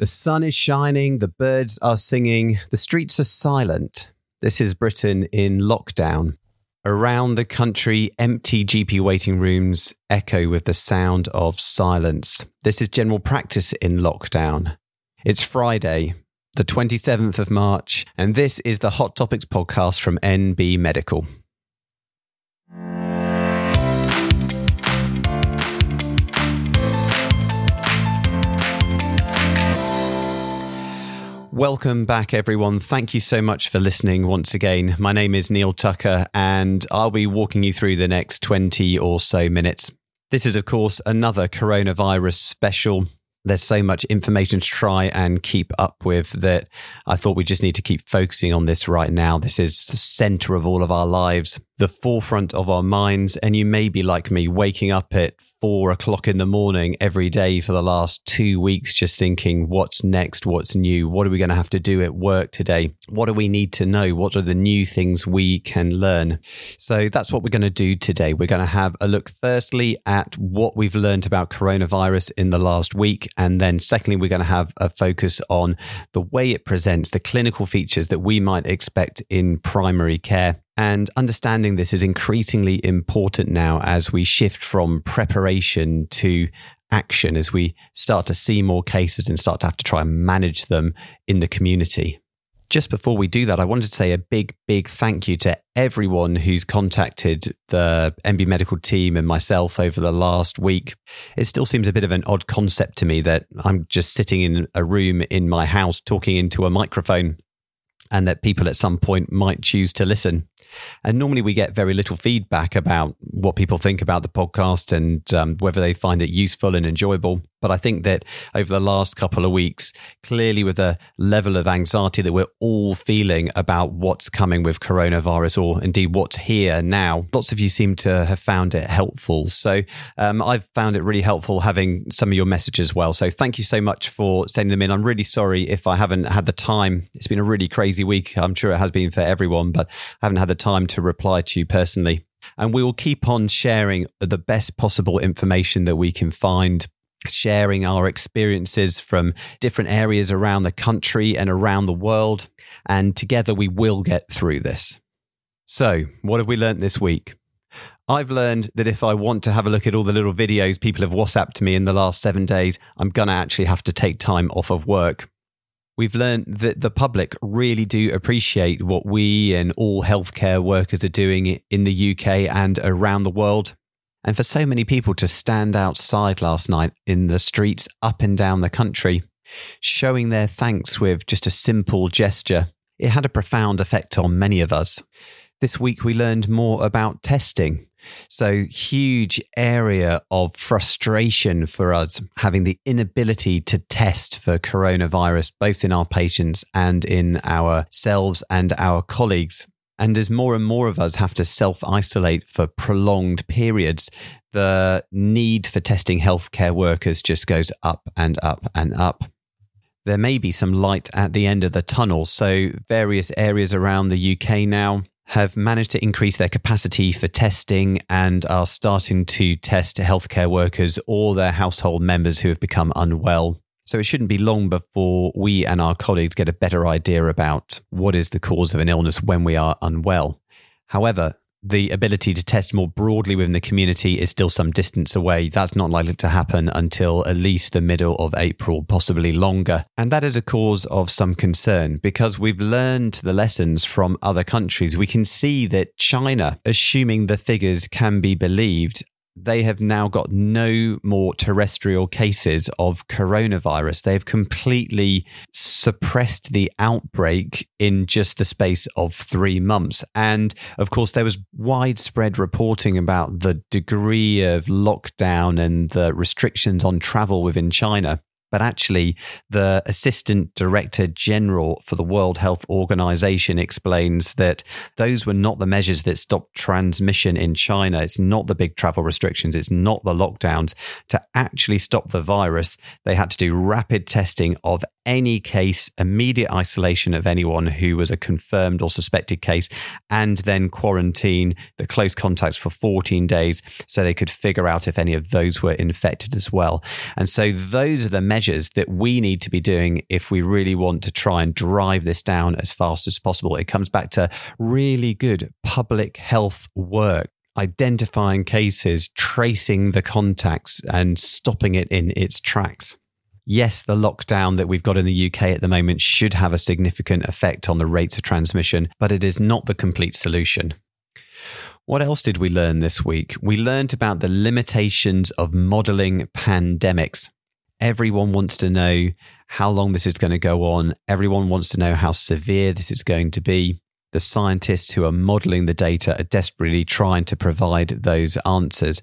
The sun is shining, the birds are singing, the streets are silent. This is Britain in lockdown. Around the country, empty GP waiting rooms echo with the sound of silence. This is general practice in lockdown. It's Friday, the 27th of March, and this is the Hot Topics podcast from NB Medical. Welcome back, everyone. Thank you so much for listening once again. My name is Neil Tucker, and I'll be walking you through the next 20 or so minutes. This is, of course, another coronavirus special. There's so much information to try and keep up with that I thought we just need to keep focusing on this right now. This is the center of all of our lives, the forefront of our minds. And you may be like me, waking up at four o'clock in the morning every day for the last two weeks, just thinking, what's next? What's new? What are we going to have to do at work today? What do we need to know? What are the new things we can learn? So that's what we're going to do today. We're going to have a look, firstly, at what we've learned about coronavirus in the last week. And then, secondly, we're going to have a focus on the way it presents, the clinical features that we might expect in primary care. And understanding this is increasingly important now as we shift from preparation to action, as we start to see more cases and start to have to try and manage them in the community. Just before we do that, I wanted to say a big, big thank you to everyone who's contacted the NB Medical team and myself over the last week. It still seems a bit of an odd concept to me that I'm just sitting in a room in my house talking into a microphone and that people at some point might choose to listen. And normally we get very little feedback about what people think about the podcast and um, whether they find it useful and enjoyable. But I think that over the last couple of weeks, clearly with the level of anxiety that we're all feeling about what's coming with coronavirus or indeed what's here now, lots of you seem to have found it helpful. So um, I've found it really helpful having some of your messages well. So thank you so much for sending them in. I'm really sorry if I haven't had the time. It's been a really crazy week. I'm sure it has been for everyone, but I haven't had the time to reply to you personally. And we will keep on sharing the best possible information that we can find sharing our experiences from different areas around the country and around the world. And together we will get through this. So, what have we learned this week? I've learned that if I want to have a look at all the little videos people have WhatsApped to me in the last seven days, I'm going to actually have to take time off of work. We've learned that the public really do appreciate what we and all healthcare workers are doing in the UK and around the world. And for so many people to stand outside last night in the streets up and down the country, showing their thanks with just a simple gesture, it had a profound effect on many of us. This week we learned more about testing. So, huge area of frustration for us having the inability to test for coronavirus, both in our patients and in ourselves and our colleagues. And as more and more of us have to self isolate for prolonged periods, the need for testing healthcare workers just goes up and up and up. There may be some light at the end of the tunnel. So, various areas around the UK now have managed to increase their capacity for testing and are starting to test healthcare workers or their household members who have become unwell. So it shouldn't be long before we and our colleagues get a better idea about what is the cause of an illness when we are unwell. However, the ability to test more broadly within the community is still some distance away. That's not likely to happen until at least the middle of April, possibly longer. And that is a cause of some concern because we've learned the lessons from other countries. We can see that China, assuming the figures can be believed, they have now got no more terrestrial cases of coronavirus. They've completely suppressed the outbreak in just the space of three months. And of course, there was widespread reporting about the degree of lockdown and the restrictions on travel within China. But actually, the Assistant Director General for the World Health Organization explains that those were not the measures that stopped transmission in China. It's not the big travel restrictions, it's not the lockdowns. To actually stop the virus, they had to do rapid testing of any case, immediate isolation of anyone who was a confirmed or suspected case, and then quarantine the close contacts for 14 days so they could figure out if any of those were infected as well. And so those are the measures that we need to be doing if we really want to try and drive this down as fast as possible. It comes back to really good public health work identifying cases, tracing the contacts, and stopping it in its tracks yes, the lockdown that we've got in the UK at the moment should have a significant effect on the rates of transmission, but it is not the complete solution. What else did we learn this week? We learned about the limitations of modeling pandemics. Everyone wants to know how long this is going to go on. Everyone wants to know how severe this is going to be the scientists who are modeling the data are desperately trying to provide those answers.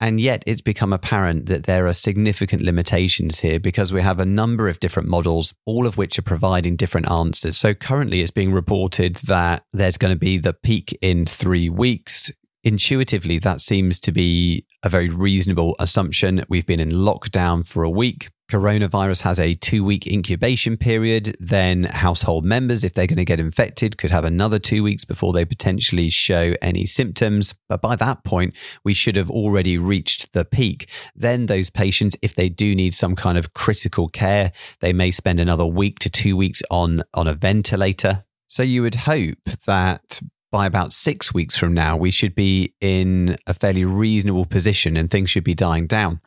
And yet it's become apparent that there are significant limitations here because we have a number of different models, all of which are providing different answers. So currently it's being reported that there's going to be the peak in three weeks. Intuitively, that seems to be a very reasonable assumption. We've been in lockdown for a week coronavirus has a two week incubation period. Then household members, if they're going to get infected, could have another two weeks before they potentially show any symptoms. But by that point, we should have already reached the peak. Then those patients, if they do need some kind of critical care, they may spend another week to two weeks on, on a ventilator. So you would hope that by about six weeks from now, we should be in a fairly reasonable position and things should be dying down.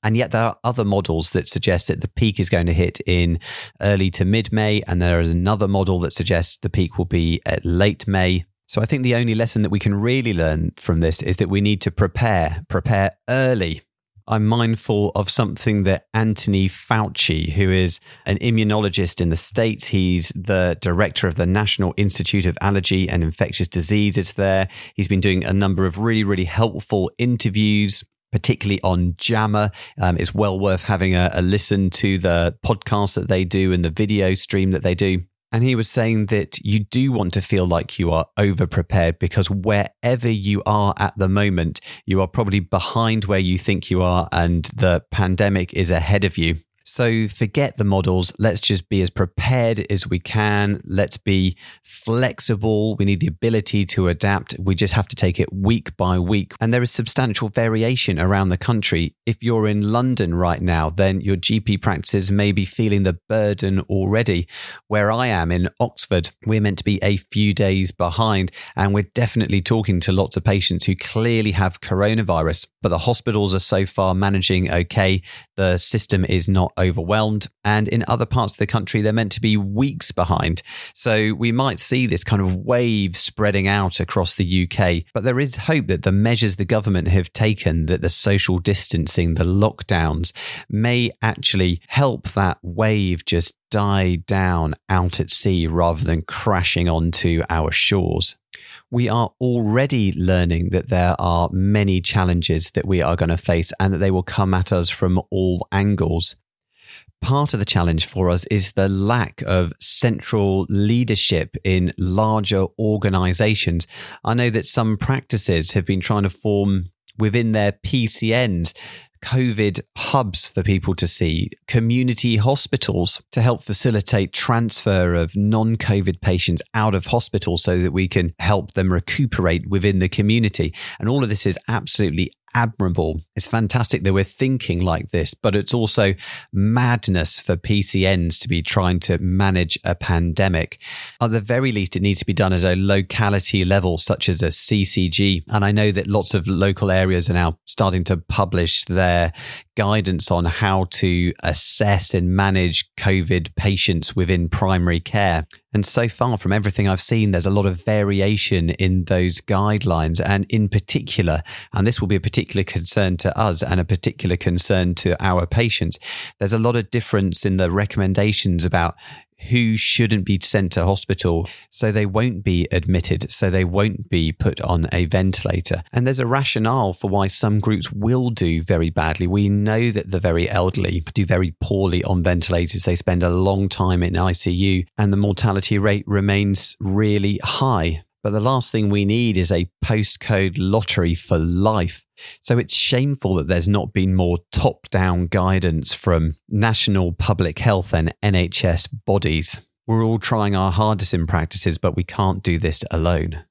And yet, there are other models that suggest that the peak is going to hit in early to mid May. And there is another model that suggests the peak will be at late May. So I think the only lesson that we can really learn from this is that we need to prepare, prepare early. I'm mindful of something that Anthony Fauci, who is an immunologist in the States, he's the director of the National Institute of Allergy and Infectious Diseases there. He's been doing a number of really, really helpful interviews particularly on JAMA. Um, it's well worth having a, a listen to the podcast that they do and the video stream that they do. And he was saying that you do want to feel like you are over prepared because wherever you are at the moment, you are probably behind where you think you are, and the pandemic is ahead of you. So forget the models. Let's just be as prepared as we can. Let's be flexible. We need the ability to adapt. We just have to take it week by week. And there is substantial variation around the country. If you're in London right now, then your GP practices may be feeling the burden already. Where I am in Oxford, we're meant to be a few days behind. And we're definitely talking to lots of patients who clearly have coronavirus, but the hospitals are so far managing okay. The system is not overwhelmed. And in other parts of the country, they're meant to be weeks behind. So we might see this kind of wave spreading out across the UK. But there is hope that the measures the government have taken, that the social distancing, the lockdowns, may actually help that wave just die down out at sea rather than crashing onto our shores. We are already learning that there are many challenges that we are going to face and that they will come at us from all angles part of the challenge for us is the lack of central leadership in larger organizations. I know that some practices have been trying to form within their PCNs COVID hubs for people to see, community hospitals to help facilitate transfer of non COVID patients out of hospital so that we can help them recuperate within the community. And all of this is absolutely admirable. It's fantastic that we're thinking like this, but it's also madness for PCNs to be trying to manage a pandemic. At the very least, it needs to be done at a locality level, such as a CCG. And I know that lots of local areas are now starting to publish their guidance on how to assess and manage COVID patients within primary care. And so far, from everything I've seen, there's a lot of variation in those guidelines. And in particular, and this will be a particular concern to us and a particular concern to our patients, there's a lot of difference in the recommendations about who shouldn't be sent to hospital so they won't be admitted, so they won't be put on a ventilator. And there's a rationale for why some groups will do very badly. We know that the very elderly do very poorly on ventilators. They spend a long time in ICU and the mortality rate remains really high. But the last thing we need is a postcode lottery for life. So it's shameful that there's not been more top down guidance from national public health and NHS bodies. We're all trying our hardest in practices, but we can't do this alone.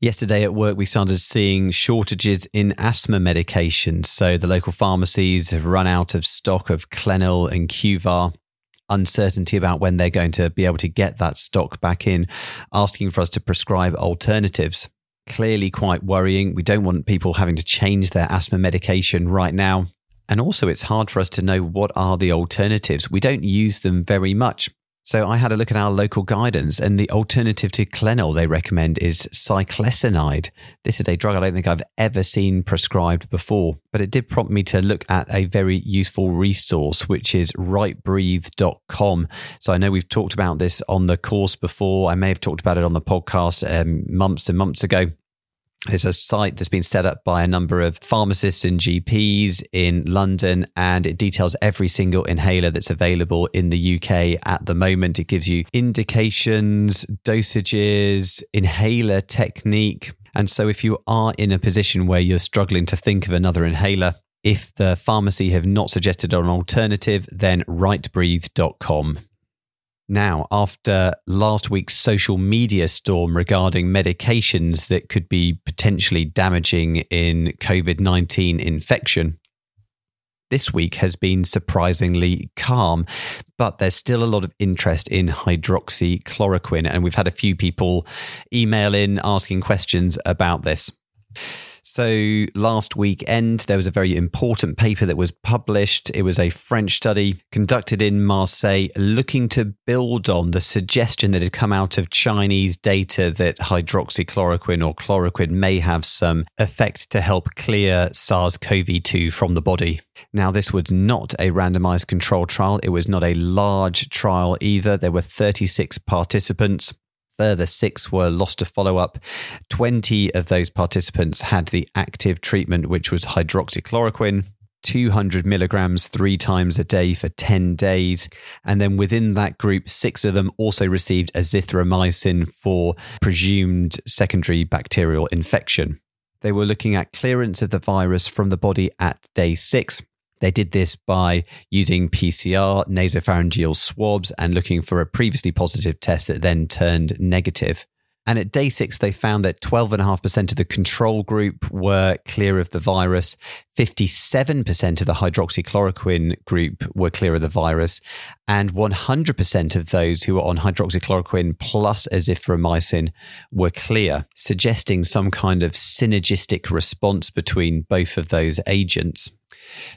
Yesterday at work, we started seeing shortages in asthma medications. So the local pharmacies have run out of stock of Clenil and Qvar. Uncertainty about when they're going to be able to get that stock back in, asking for us to prescribe alternatives. Clearly, quite worrying. We don't want people having to change their asthma medication right now. And also, it's hard for us to know what are the alternatives. We don't use them very much. So I had a look at our local guidance, and the alternative to Clenil they recommend is ciclesonide. This is a drug I don't think I've ever seen prescribed before, but it did prompt me to look at a very useful resource, which is rightbreathe.com. So I know we've talked about this on the course before. I may have talked about it on the podcast um, months and months ago. It's a site that's been set up by a number of pharmacists and GPs in London, and it details every single inhaler that's available in the UK at the moment. It gives you indications, dosages, inhaler technique. And so, if you are in a position where you're struggling to think of another inhaler, if the pharmacy have not suggested an alternative, then rightbreathe.com. Now, after last week's social media storm regarding medications that could be potentially damaging in COVID 19 infection, this week has been surprisingly calm, but there's still a lot of interest in hydroxychloroquine. And we've had a few people email in asking questions about this. So last weekend, there was a very important paper that was published. It was a French study conducted in Marseille looking to build on the suggestion that had come out of Chinese data that hydroxychloroquine or chloroquine may have some effect to help clear SARS CoV 2 from the body. Now, this was not a randomized control trial. It was not a large trial either. There were 36 participants further six were lost to follow up. 20 of those participants had the active treatment, which was hydroxychloroquine. 200 milligrams three times a day for 10 days. And then within that group, six of them also received azithromycin for presumed secondary bacterial infection. They were looking at clearance of the virus from the body at day six. They did this by using PCR, nasopharyngeal swabs, and looking for a previously positive test that then turned negative. And at day six, they found that 12.5% of the control group were clear of the virus. 57% of the hydroxychloroquine group were clear of the virus. And 100% of those who were on hydroxychloroquine plus azithromycin were clear, suggesting some kind of synergistic response between both of those agents.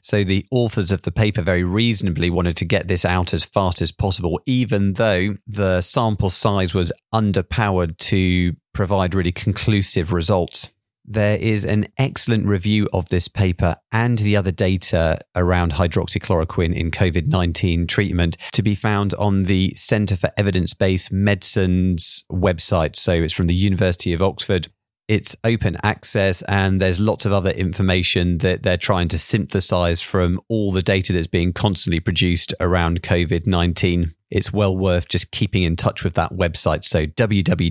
So the authors of the paper very reasonably wanted to get this out as fast as possible, even though the sample size was underpowered to provide really conclusive results. There is an excellent review of this paper and the other data around hydroxychloroquine in COVID 19 treatment to be found on the Centre for Evidence Based Medicine's website. So it's from the University of Oxford it's open access and there's lots of other information that they're trying to synthesize from all the data that's being constantly produced around COVID 19. It's well worth just keeping in touch with that website. So, www.cebm.net.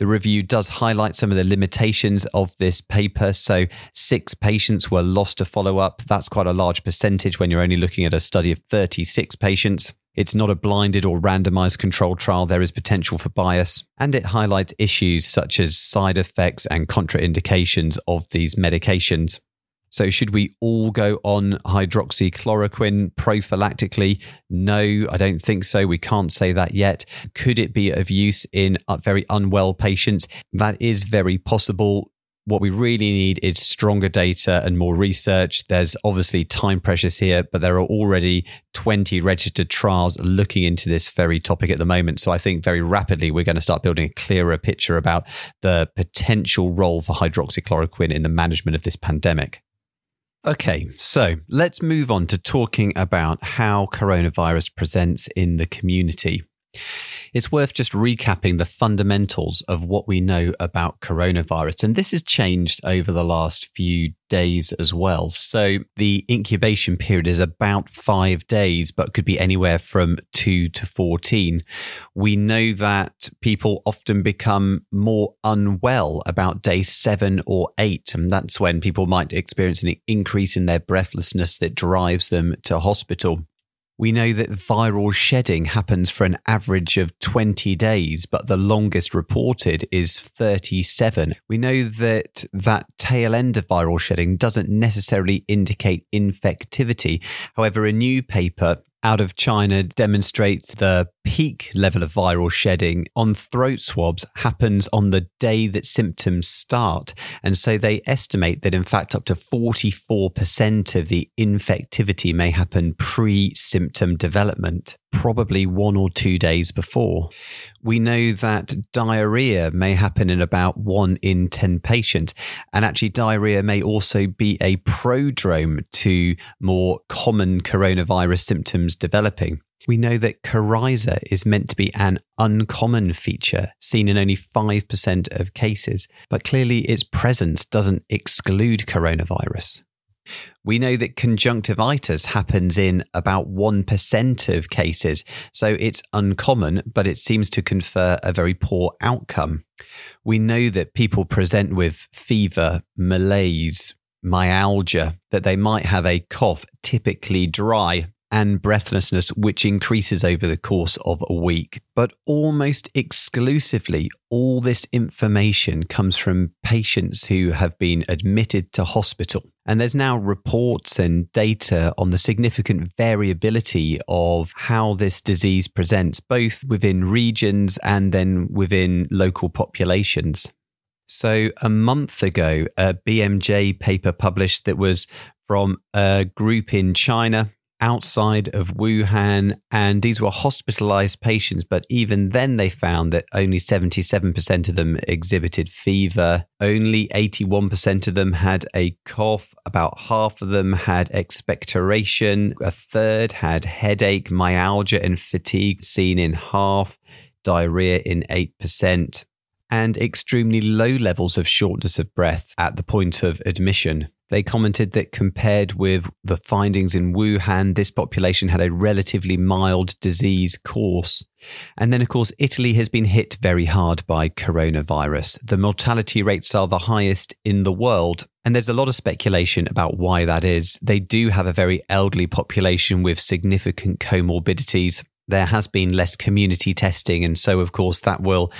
The review does highlight some of the limitations of this paper. So, six patients were lost to follow up. That's quite a large percentage when you're only looking at a study of 36 patients. It's not a blinded or randomized control trial. There is potential for bias, and it highlights issues such as side effects and contraindications of these medications. So, should we all go on hydroxychloroquine prophylactically? No, I don't think so. We can't say that yet. Could it be of use in uh, very unwell patients? That is very possible. What we really need is stronger data and more research. There's obviously time pressures here, but there are already 20 registered trials looking into this very topic at the moment. So I think very rapidly we're going to start building a clearer picture about the potential role for hydroxychloroquine in the management of this pandemic. Okay, so let's move on to talking about how coronavirus presents in the community. It's worth just recapping the fundamentals of what we know about coronavirus. And this has changed over the last few days as well. So the incubation period is about five days, but could be anywhere from two to 14. We know that people often become more unwell about day seven or eight. And that's when people might experience an increase in their breathlessness that drives them to hospital. We know that viral shedding happens for an average of 20 days, but the longest reported is 37. We know that that tail end of viral shedding doesn't necessarily indicate infectivity. However, a new paper out of China demonstrates the peak level of viral shedding on throat swabs happens on the day that symptoms start. And so they estimate that, in fact, up to 44% of the infectivity may happen pre symptom development probably one or two days before. We know that diarrhea may happen in about one in 10 patients. And actually, diarrhea may also be a prodrome to more common coronavirus symptoms developing. We know that coryza is meant to be an uncommon feature seen in only 5% of cases, but clearly its presence doesn't exclude coronavirus. We know that conjunctivitis happens in about 1% of cases, so it's uncommon, but it seems to confer a very poor outcome. We know that people present with fever, malaise, myalgia, that they might have a cough, typically dry, and breathlessness, which increases over the course of a week. But almost exclusively, all this information comes from patients who have been admitted to hospital. And there's now reports and data on the significant variability of how this disease presents, both within regions and then within local populations. So, a month ago, a BMJ paper published that was from a group in China outside of Wuhan, and these were hospitalized patients. But even then, they found that only 77% of them exhibited fever, only 81% of them had a cough, about half of them had expectoration, a third had headache, myalgia, and fatigue, seen in half, diarrhea in 8%. And extremely low levels of shortness of breath at the point of admission. They commented that compared with the findings in Wuhan, this population had a relatively mild disease course. And then, of course, Italy has been hit very hard by coronavirus. The mortality rates are the highest in the world. And there's a lot of speculation about why that is. They do have a very elderly population with significant comorbidities there has been less community testing. And so, of course, that will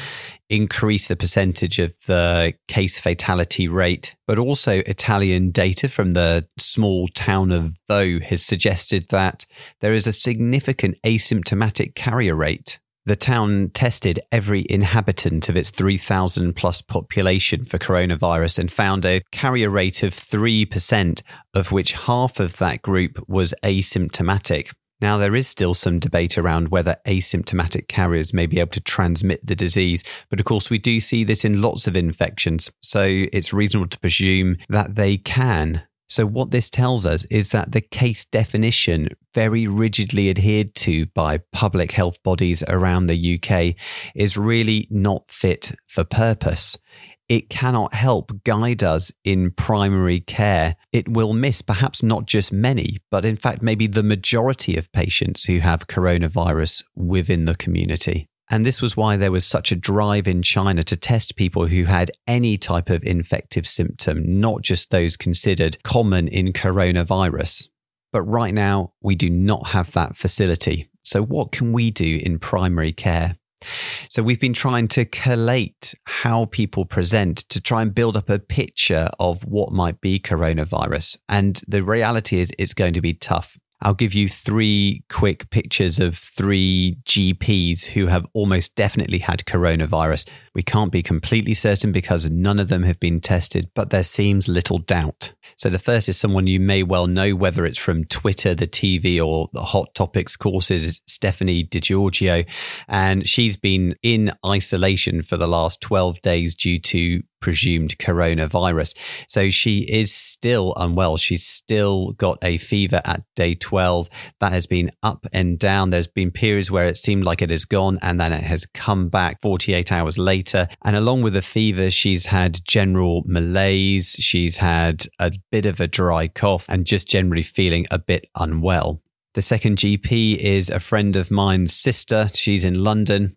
increase the percentage of the case fatality rate. But also, Italian data from the small town of Vo has suggested that there is a significant asymptomatic carrier rate. The town tested every inhabitant of its 3,000 plus population for coronavirus and found a carrier rate of 3%, of which half of that group was asymptomatic. Now, there is still some debate around whether asymptomatic carriers may be able to transmit the disease, but of course, we do see this in lots of infections, so it's reasonable to presume that they can. So, what this tells us is that the case definition, very rigidly adhered to by public health bodies around the UK, is really not fit for purpose it cannot help guide us in primary care. It will miss perhaps not just many, but in fact, maybe the majority of patients who have coronavirus within the community. And this was why there was such a drive in China to test people who had any type of infective symptom, not just those considered common in coronavirus. But right now, we do not have that facility. So, what can we do in primary care? So we've been trying to collate how people present to try and build up a picture of what might be coronavirus. And the reality is it's going to be tough. I'll give you three quick pictures of three GPs who have almost definitely had coronavirus. We can't be completely certain because none of them have been tested, but there seems little doubt. So the first is someone you may well know, whether it's from Twitter, the TV, or the Hot Topics courses, Stephanie de Giorgio. And she's been in isolation for the last 12 days due to presumed coronavirus. So she is still unwell. She's still got a fever at day 12. That has been up and down. There's been periods where it seemed like it has gone and then it has come back 48 hours later. And along with the fever, she's had general malaise. She's had a bit of a dry cough and just generally feeling a bit unwell. The second GP is a friend of mine's sister. She's in London.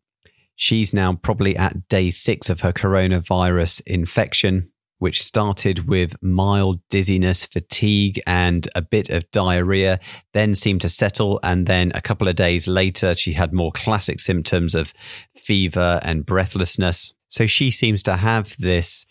She's now probably at day six of her coronavirus infection, which started with mild dizziness, fatigue, and a bit of diarrhea, then seemed to settle. And then a couple of days later, she had more classic symptoms of fever and breathlessness. So she seems to have this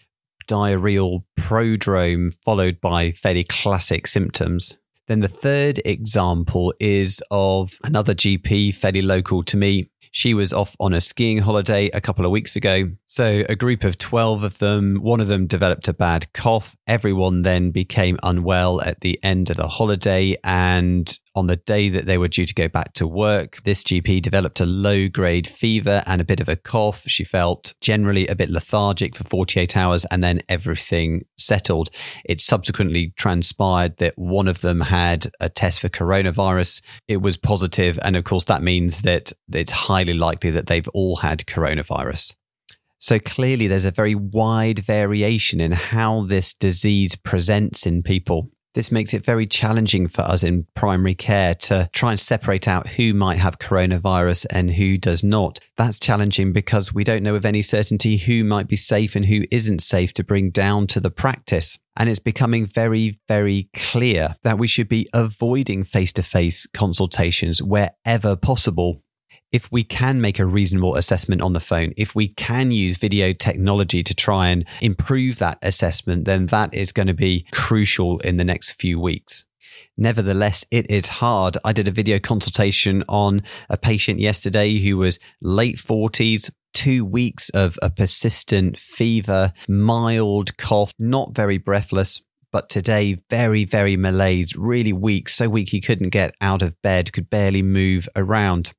diarrheal prodrome followed by fairly classic symptoms. Then the third example is of another GP fairly local to me she was off on a skiing holiday a couple of weeks ago. So, a group of 12 of them, one of them developed a bad cough. Everyone then became unwell at the end of the holiday. And on the day that they were due to go back to work, this GP developed a low grade fever and a bit of a cough. She felt generally a bit lethargic for 48 hours and then everything settled. It subsequently transpired that one of them had a test for coronavirus. It was positive, And of course, that means that it's highly likely that they've all had coronavirus. So clearly, there's a very wide variation in how this disease presents in people. This makes it very challenging for us in primary care to try and separate out who might have coronavirus and who does not. That's challenging because we don't know with any certainty who might be safe and who isn't safe to bring down to the practice. And it's becoming very, very clear that we should be avoiding face to face consultations wherever possible if we can make a reasonable assessment on the phone, if we can use video technology to try and improve that assessment, then that is going to be crucial in the next few weeks. Nevertheless, it is hard. I did a video consultation on a patient yesterday who was late 40s, two weeks of a persistent fever, mild cough, not very breathless. But today, very, very malaise, really weak, so weak he couldn't get out of bed, could barely move around.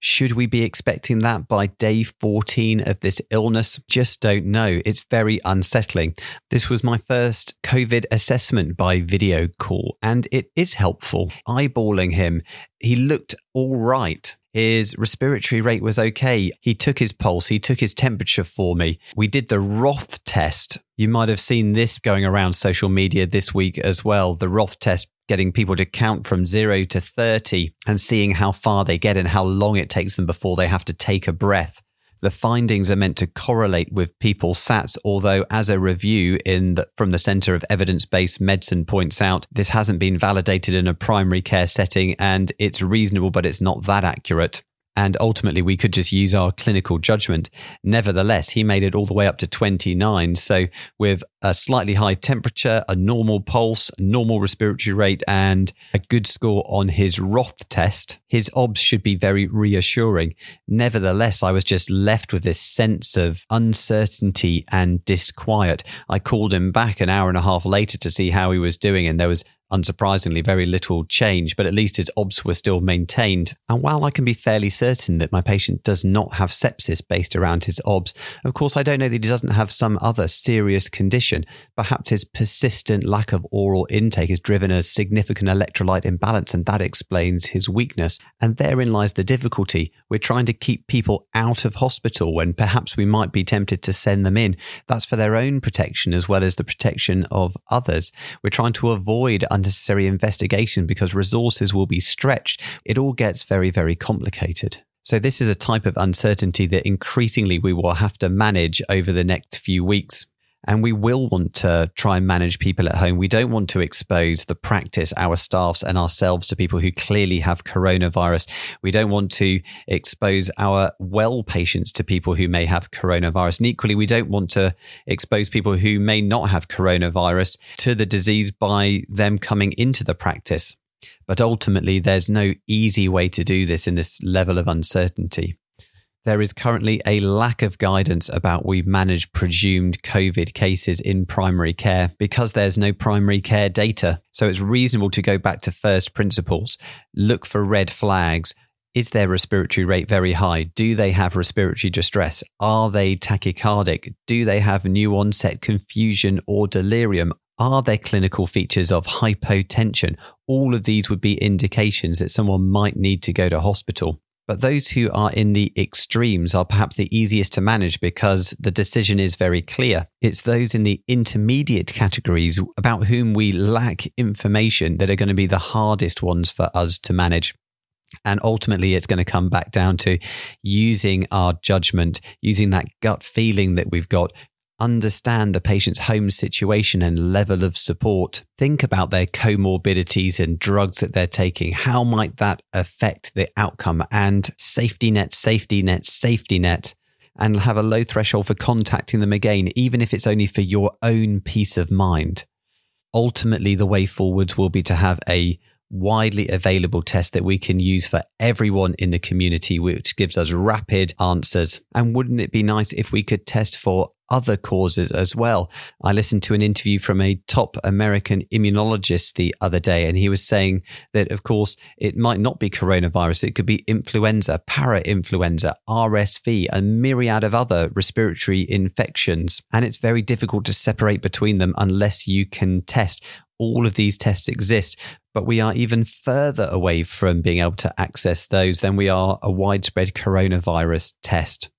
Should we be expecting that by day 14 of this illness? Just don't know. It's very unsettling. This was my first COVID assessment by video call, and it is helpful. Eyeballing him, he looked all right. His respiratory rate was okay. He took his pulse, he took his temperature for me. We did the Roth test. You might have seen this going around social media this week as well. The Roth test getting people to count from zero to 30 and seeing how far they get and how long it takes them before they have to take a breath. The findings are meant to correlate with people's SATs, although, as a review in the, from the Centre of Evidence Based Medicine points out, this hasn't been validated in a primary care setting and it's reasonable, but it's not that accurate and ultimately we could just use our clinical judgment. Nevertheless, he made it all the way up to 29. So, with a slightly high temperature, a normal pulse, normal respiratory rate, and a good score on his Roth test, his OBS should be very reassuring. Nevertheless, I was just left with this sense of uncertainty and disquiet. I called him back an hour and a half later to see how he was doing, and there was unsurprisingly, very little change, but at least his OBS were still maintained. And while I can be fairly certain that my patient does not have sepsis based around his OBS, of course, I don't know that he doesn't have some other serious condition. Perhaps his persistent lack of oral intake has driven a significant electrolyte imbalance, and that explains his weakness. And therein lies the difficulty. We're trying to keep people out of hospital when perhaps we might be tempted to send them in. That's for their own protection as well as the protection of others. We're trying to avoid unnecessary investigation because resources will be stretched. It all gets very, very complicated. So, this is a type of uncertainty that increasingly we will have to manage over the next few weeks. And we will want to try and manage people at home. We don't want to expose the practice, our staffs, and ourselves to people who clearly have coronavirus. We don't want to expose our well patients to people who may have coronavirus. And equally, we don't want to expose people who may not have coronavirus to the disease by them coming into the practice. But ultimately, there's no easy way to do this in this level of uncertainty. There is currently a lack of guidance about we manage presumed COVID cases in primary care because there's no primary care data. So it's reasonable to go back to first principles, look for red flags. Is their respiratory rate very high? Do they have respiratory distress? Are they tachycardic? Do they have new onset confusion or delirium? Are there clinical features of hypotension? All of these would be indications that someone might need to go to hospital. But those who are in the extremes are perhaps the easiest to manage because the decision is very clear. It's those in the intermediate categories about whom we lack information that are going to be the hardest ones for us to manage. And ultimately, it's going to come back down to using our judgment, using that gut feeling that we've got understand the patient's home situation and level of support. Think about their comorbidities and drugs that they're taking. How might that affect the outcome? And safety net, safety net, safety net. And have a low threshold for contacting them again, even if it's only for your own peace of mind. Ultimately, the way forward will be to have a widely available test that we can use for everyone in the community, which gives us rapid answers. And wouldn't it be nice if we could test for other causes as well. I listened to an interview from a top American immunologist the other day, and he was saying that, of course, it might not be coronavirus. It could be influenza, para influenza, RSV, a myriad of other respiratory infections. And it's very difficult to separate between them unless you can test. All of these tests exist, but we are even further away from being able to access those than we are a widespread coronavirus test.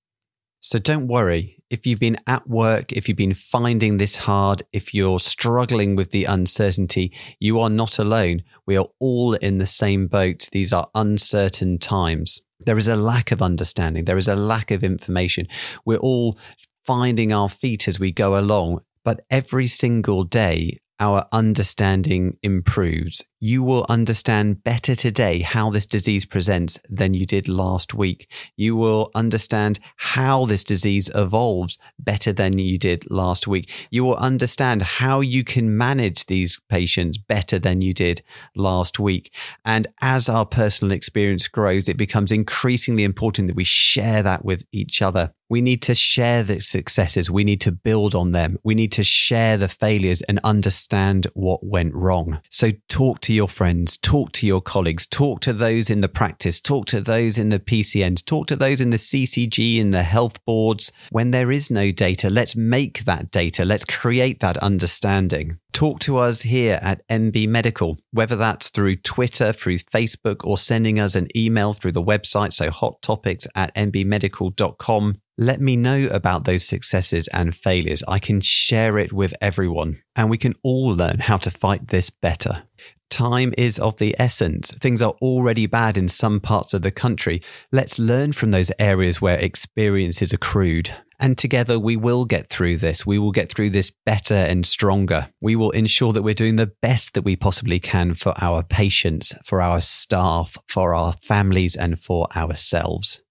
So don't worry if you've been at work, if you've been finding this hard, if you're struggling with the uncertainty, you are not alone. We are all in the same boat. These are uncertain times. There is a lack of understanding. There is a lack of information. We're all finding our feet as we go along. But every single day, our understanding improves. You will understand better today how this disease presents than you did last week. You will understand how this disease evolves better than you did last week. You will understand how you can manage these patients better than you did last week. And as our personal experience grows, it becomes increasingly important that we share that with each other. We need to share the successes. We need to build on them. We need to share the failures and understand what went wrong. So talk to your friends, talk to your colleagues, talk to those in the practice, talk to those in the PCNs, talk to those in the CCG, in the health boards. When there is no data, let's make that data. Let's create that understanding. Talk to us here at NB Medical, whether that's through Twitter, through Facebook, or sending us an email through the website. So hot topics at nbmedical.com. Let me know about those successes and failures. I can share it with everyone and we can all learn how to fight this better. Time is of the essence. Things are already bad in some parts of the country. Let's learn from those areas where experience is accrued. And together we will get through this. We will get through this better and stronger. We will ensure that we're doing the best that we possibly can for our patients, for our staff, for our families, and for ourselves.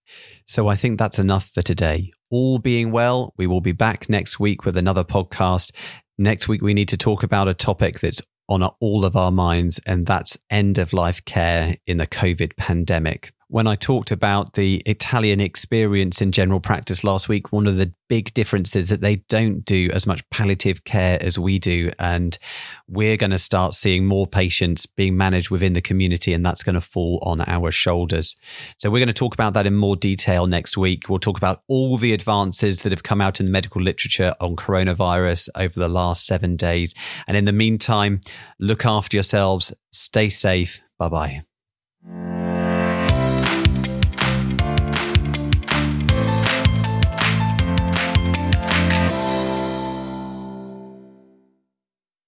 So I think that's enough for today. All being well, we will be back next week with another podcast. Next week, we need to talk about a topic that's on all of our minds, and that's end of life care in the COVID pandemic when I talked about the Italian experience in general practice last week, one of the big differences is that they don't do as much palliative care as we do. And we're going to start seeing more patients being managed within the community, and that's going to fall on our shoulders. So we're going to talk about that in more detail next week. We'll talk about all the advances that have come out in the medical literature on coronavirus over the last seven days. And in the meantime, look after yourselves, stay safe. Bye bye.